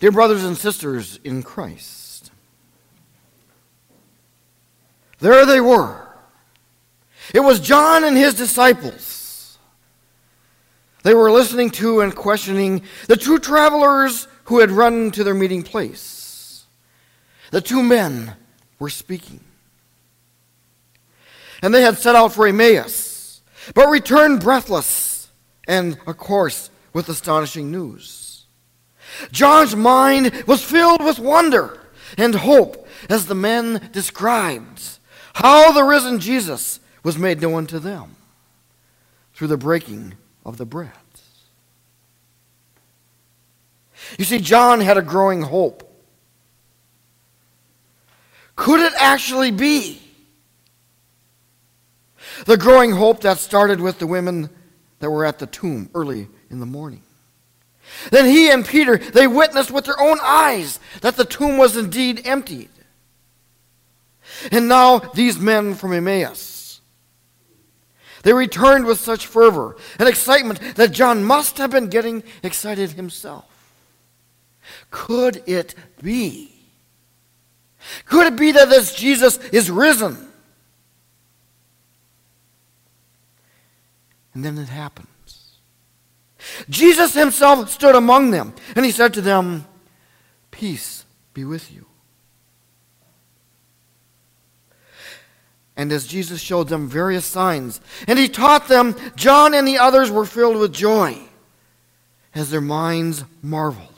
Dear brothers and sisters in Christ, there they were. It was John and his disciples. They were listening to and questioning the two travelers who had run to their meeting place. The two men were speaking. And they had set out for Emmaus, but returned breathless and, of course, with astonishing news. John's mind was filled with wonder and hope as the men described how the risen Jesus was made known to them through the breaking of the bread. You see, John had a growing hope. Could it actually be? The growing hope that started with the women that were at the tomb early in the morning. Then he and Peter, they witnessed with their own eyes that the tomb was indeed emptied. And now these men from Emmaus, they returned with such fervor and excitement that John must have been getting excited himself. Could it be? Could it be that this Jesus is risen? And then it happens. Jesus himself stood among them, and he said to them, Peace be with you. And as Jesus showed them various signs, and he taught them, John and the others were filled with joy as their minds marveled.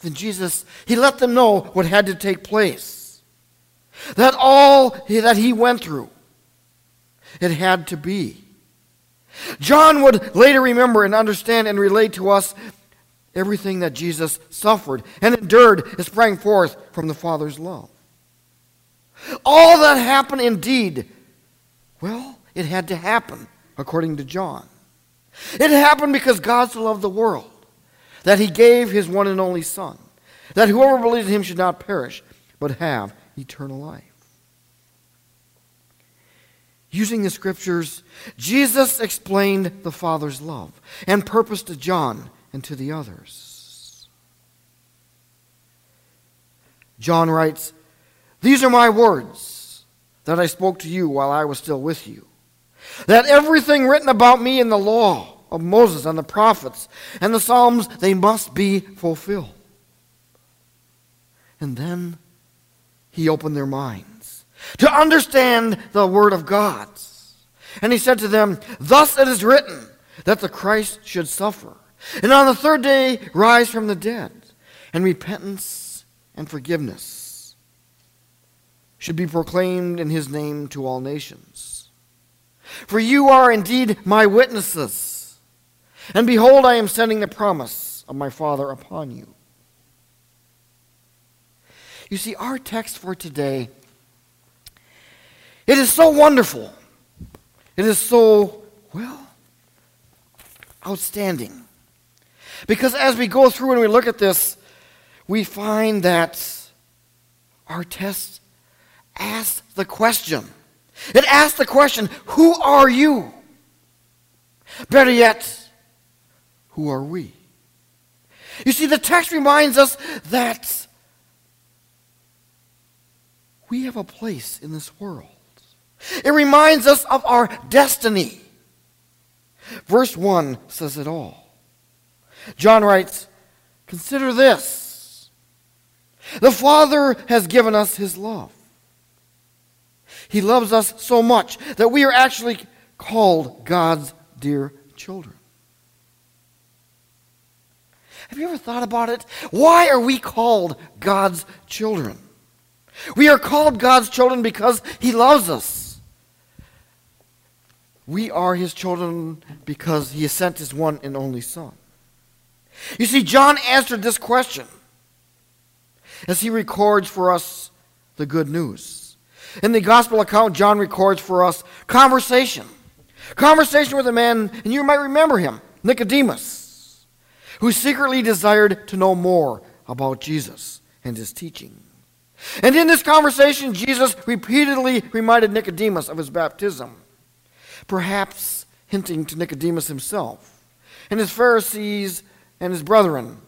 Then Jesus, he let them know what had to take place. That all that he went through, it had to be. John would later remember and understand and relate to us everything that Jesus suffered and endured and sprang forth from the Father's love. All that happened indeed, well, it had to happen, according to John. It happened because God so loved the world that he gave his one and only Son, that whoever believes in him should not perish, but have eternal life. Using the scriptures, Jesus explained the Father's love and purpose to John and to the others. John writes, These are my words that I spoke to you while I was still with you, that everything written about me in the law of Moses and the prophets and the Psalms, they must be fulfilled. And then he opened their minds to understand the Word of God. And he said to them, Thus it is written that the Christ should suffer, and on the third day rise from the dead, and repentance and forgiveness should be proclaimed in his name to all nations. For you are indeed my witnesses. And behold, I am sending the promise of my Father upon you. You see, our text for today, it is so wonderful. It is so, well, outstanding. Because as we go through and we look at this, we find that our text asks the question. It asks the question, Who are you? Better yet, who are we? You see, the text reminds us that we have a place in this world. It reminds us of our destiny. Verse 1 says it all. John writes, Consider this. The Father has given us his love. He loves us so much that we are actually called God's dear children. Have you ever thought about it? Why are we called God's children? We are called God's children because He loves us. We are His children because He has sent His one and only Son. You see, John answered this question as he records for us the good news. In the gospel account, John records for us conversation. Conversation with a man, and you might remember him, Nicodemus who secretly desired to know more about Jesus and his teaching. And in this conversation, Jesus repeatedly reminded Nicodemus of his baptism, perhaps hinting to Nicodemus himself and his Pharisees and his brethren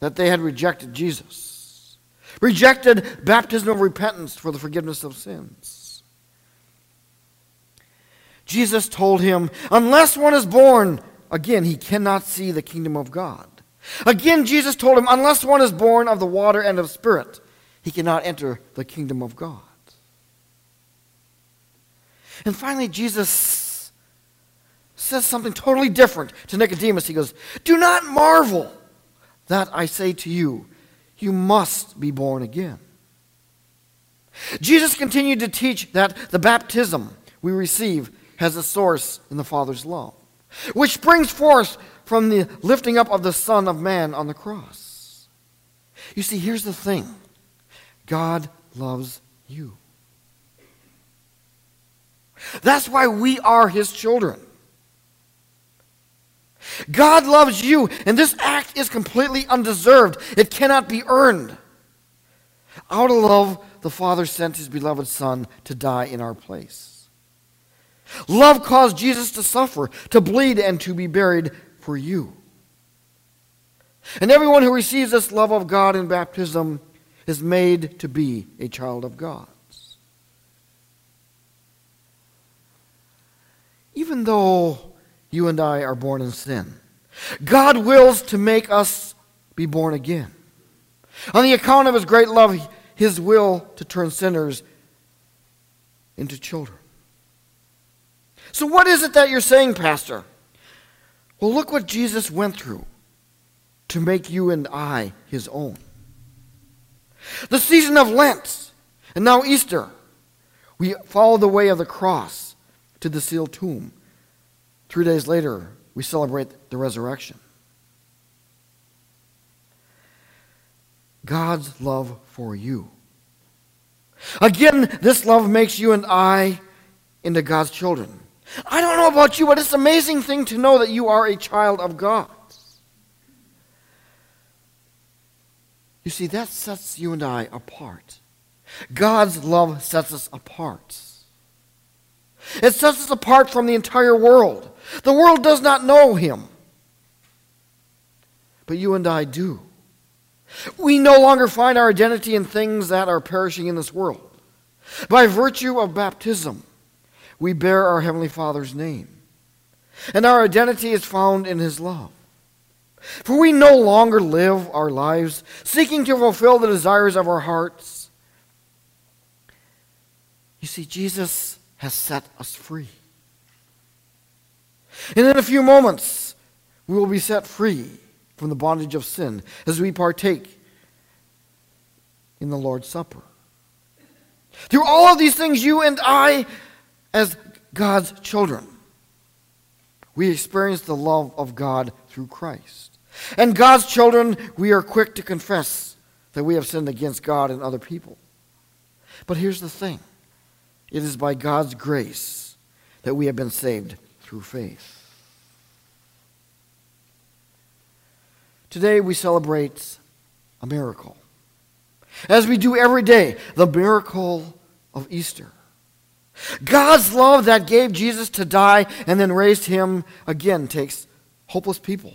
that they had rejected Jesus, rejected baptism of repentance for the forgiveness of sins. Jesus told him, Unless one is born again, he cannot see the kingdom of God. Again, Jesus told him, Unless one is born of the water and of spirit, he cannot enter the kingdom of God. And finally, Jesus says something totally different to Nicodemus. He goes, Do not marvel that I say to you, you must be born again. Jesus continued to teach that the baptism we receive has a source in the Father's love, which springs forth from the lifting up of the Son of Man on the cross. You see, here's the thing God loves you. That's why we are his children. God loves you, and this act is completely undeserved. It cannot be earned. Out of love, the Father sent his beloved Son to die in our place. Love caused Jesus to suffer, to bleed, and to be buried for you. And everyone who receives this love of God in baptism is made to be a child of God. Even though you and I are born in sin, God wills to make us be born again. On the account of his great love, his will to turn sinners into children. So, what is it that you're saying, Pastor? Well, look what Jesus went through to make you and I his own. The season of Lent, and now Easter, we follow the way of the cross to the sealed tomb. Three days later, we celebrate the resurrection. God's love for you. Again, this love makes you and I into God's children. I don't know about you, but it's an amazing thing to know that you are a child of God. You see, that sets you and I apart. God's love sets us apart. It sets us apart from the entire world. The world does not know him. But you and I do. We no longer find our identity in things that are perishing in this world. By virtue of baptism, we bear our Heavenly Father's name. And our identity is found in His love. For we no longer live our lives seeking to fulfill the desires of our hearts. You see, Jesus has set us free. And in a few moments, we will be set free from the bondage of sin as we partake in the Lord's Supper. Through all of these things, you and I, as God's children, we experience the love of God through Christ. And God's children, we are quick to confess that we have sinned against God and other people. But here's the thing it is by God's grace that we have been saved through faith. Today we celebrate a miracle. As we do every day, the miracle of Easter. God's love that gave Jesus to die and then raised him again takes hopeless people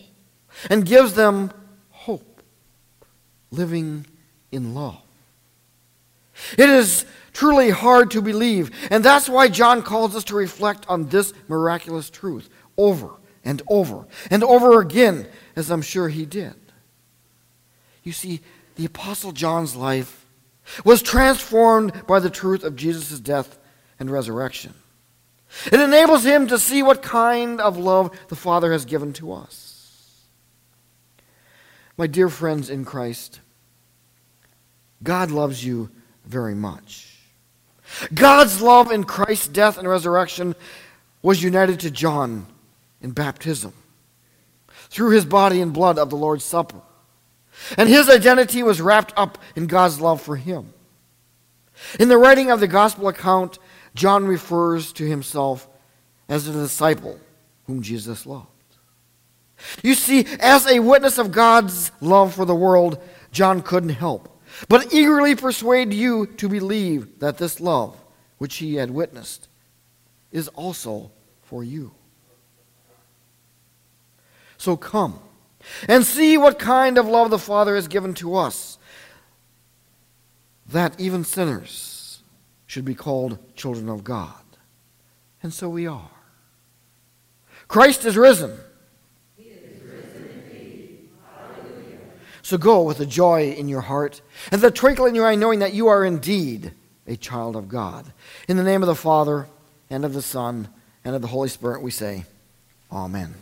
and gives them hope, living in love. It is truly hard to believe. And that's why John calls us to reflect on this miraculous truth over and over and over again, as I'm sure he did. You see, the Apostle John's life was transformed by the truth of Jesus' death and resurrection. It enables him to see what kind of love the Father has given to us. My dear friends in Christ, God loves you very much. God's love in Christ's death and resurrection was united to John in baptism through his body and blood of the Lord's Supper. And his identity was wrapped up in God's love for him. In the writing of the gospel account, John refers to himself as a disciple whom Jesus loved. You see, as a witness of God's love for the world, John couldn't help but eagerly persuade you to believe that this love, which he had witnessed, is also for you. So come, And see what kind of love the Father has given to us, that even sinners should be called children of God. And so we are. Christ is risen. So go with a joy in your heart and the twinkle in your eye, knowing that you are indeed a child of God. In the name of the Father, and of the Son, and of the Holy Spirit, we say, Amen.